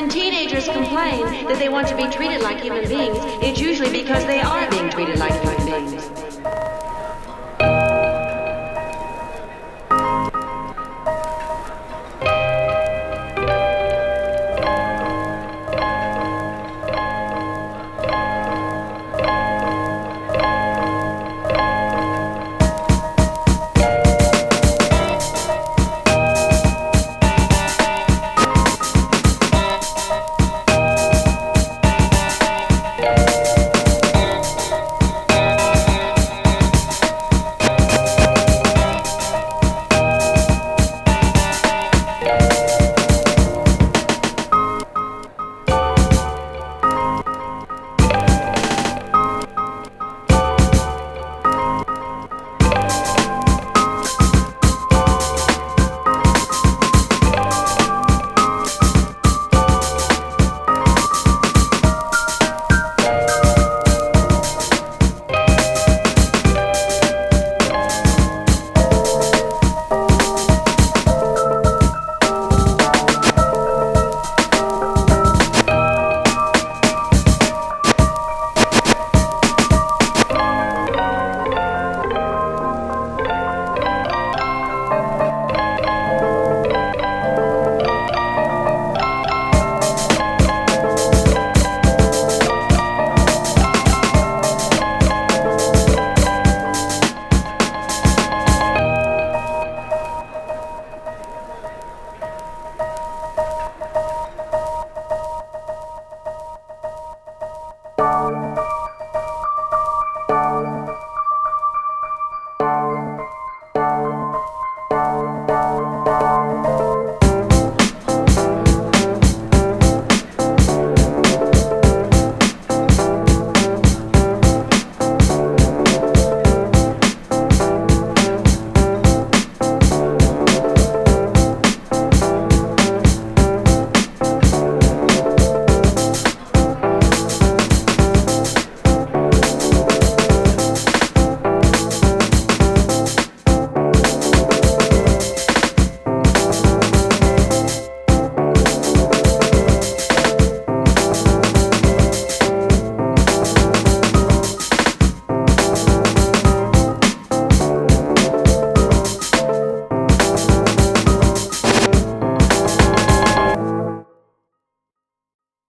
when teenagers complain that they want to be treated like human beings, it's usually because they are being treated like human beings.